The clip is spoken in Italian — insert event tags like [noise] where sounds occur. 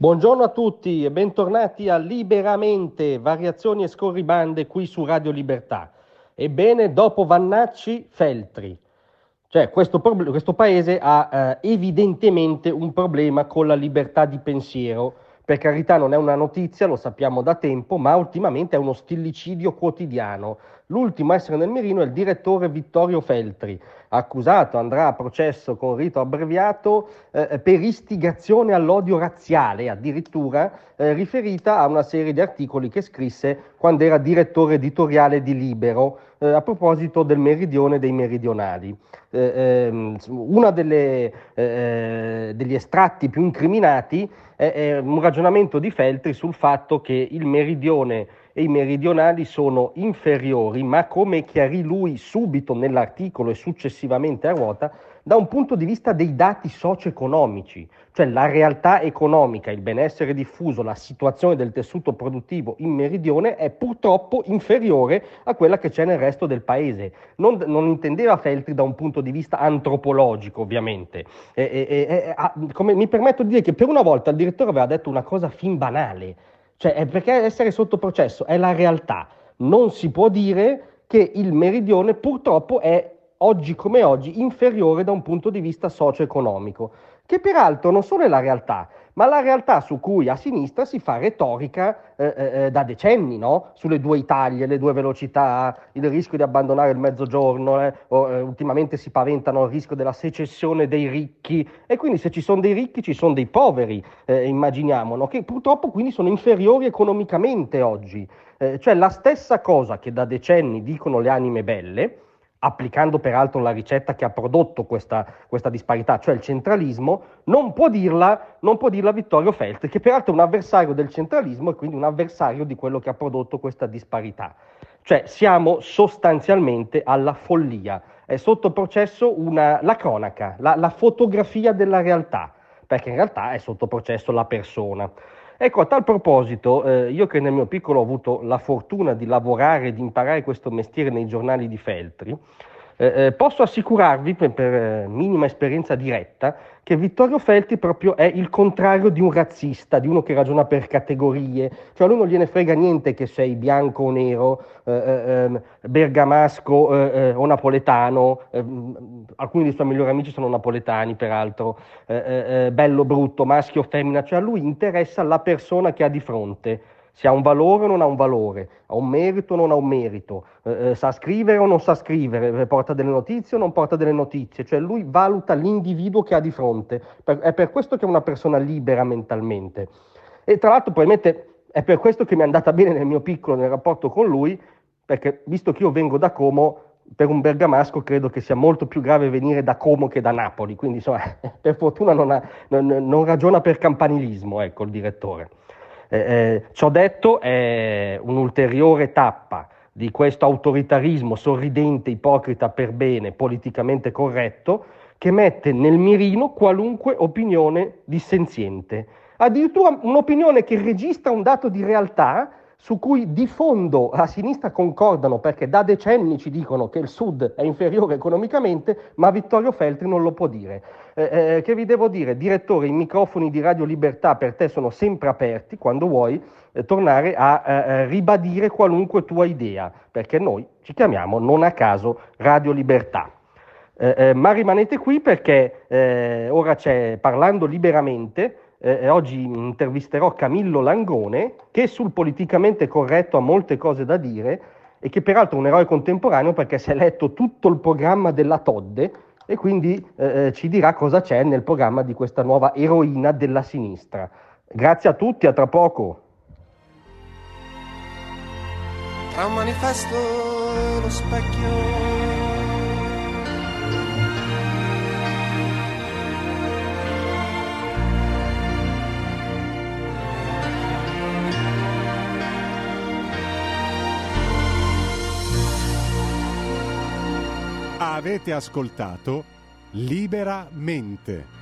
Buongiorno a tutti e bentornati a Liberamente, variazioni e scorribande qui su Radio Libertà. Ebbene, dopo Vannacci, Feltri. Cioè, questo, questo paese ha eh, evidentemente un problema con la libertà di pensiero. Per carità non è una notizia, lo sappiamo da tempo, ma ultimamente è uno stillicidio quotidiano. L'ultimo a essere nel mirino è il direttore Vittorio Feltri, accusato, andrà a processo con rito abbreviato eh, per istigazione all'odio razziale, addirittura eh, riferita a una serie di articoli che scrisse quando era direttore editoriale di Libero eh, a proposito del meridione dei meridionali. Eh, ehm, uno eh, degli estratti più incriminati è, è un ragionamento di Feltri sul fatto che il meridione e i meridionali sono inferiori, ma come chiarì lui subito nell'articolo e successivamente a ruota, da un punto di vista dei dati socio-economici, cioè la realtà economica, il benessere diffuso, la situazione del tessuto produttivo in meridione è purtroppo inferiore a quella che c'è nel resto del paese. Non, non intendeva Feltri da un punto di vista antropologico, ovviamente. E, e, e, come, mi permetto di dire che per una volta il direttore aveva detto una cosa fin banale, cioè perché essere sotto processo è la realtà. Non si può dire che il meridione purtroppo è oggi come oggi inferiore da un punto di vista socio-economico, che peraltro non solo è la realtà, ma la realtà su cui a sinistra si fa retorica eh, eh, eh, da decenni, no? sulle due Italie, le due velocità, il rischio di abbandonare il mezzogiorno, eh, o, eh, ultimamente si paventano il rischio della secessione dei ricchi e quindi se ci sono dei ricchi ci sono dei poveri, eh, immaginiamo, no? che purtroppo quindi sono inferiori economicamente oggi. cioè la stessa cosa che da decenni dicono le anime belle, applicando peraltro la ricetta che ha prodotto questa, questa disparità, cioè il centralismo, non può, dirla, non può dirla Vittorio Feltri, che peraltro è un avversario del centralismo e quindi un avversario di quello che ha prodotto questa disparità. Cioè siamo sostanzialmente alla follia. È sotto processo una, la cronaca, la, la fotografia della realtà, perché in realtà è sotto processo la persona. Ecco, a tal proposito, eh, io che nel mio piccolo ho avuto la fortuna di lavorare e di imparare questo mestiere nei giornali di Feltri, eh, eh, posso assicurarvi, per, per eh, minima esperienza diretta, che Vittorio Feltri proprio è il contrario di un razzista, di uno che ragiona per categorie, cioè a lui non gliene frega niente che sei bianco o nero, eh, eh ehm, bergamasco eh, o napoletano, ehm, alcuni dei suoi migliori amici sono napoletani peraltro, bello, brutto, maschio o femmina, cioè a lui interessa la persona che ha di fronte se ha un valore o non ha un valore, ha un merito o non ha un merito, eh, eh, sa scrivere o non sa scrivere, porta delle notizie o non porta delle notizie, cioè lui valuta l'individuo che ha di fronte, per, è per questo che è una persona libera mentalmente. E tra l'altro probabilmente è per questo che mi è andata bene nel mio piccolo, nel rapporto con lui, perché visto che io vengo da Como, per un bergamasco credo che sia molto più grave venire da Como che da Napoli, quindi insomma, [laughs] per fortuna non, ha, non, non ragiona per campanilismo, ecco, il direttore. Eh, eh, ciò detto è un'ulteriore tappa di questo autoritarismo sorridente, ipocrita per bene, politicamente corretto, che mette nel mirino qualunque opinione dissenziente. Addirittura un'opinione che registra un dato di realtà su cui di fondo a sinistra concordano perché da decenni ci dicono che il Sud è inferiore economicamente, ma Vittorio Feltri non lo può dire. Eh, eh, che vi devo dire, direttore, i microfoni di Radio Libertà per te sono sempre aperti quando vuoi eh, tornare a eh, eh, ribadire qualunque tua idea, perché noi ci chiamiamo non a caso Radio Libertà. Eh, ma rimanete qui perché ora c'è Parlando Liberamente, eh, oggi intervisterò Camillo Langone, che sul politicamente corretto ha molte cose da dire e che peraltro è un eroe contemporaneo perché si è letto tutto il programma della Todde e quindi eh, eh, ci dirà cosa c'è nel programma di questa nuova eroina della sinistra. Grazie a tutti, a tra poco. Tra un manifesto e lo specchio Avete ascoltato Liberamente.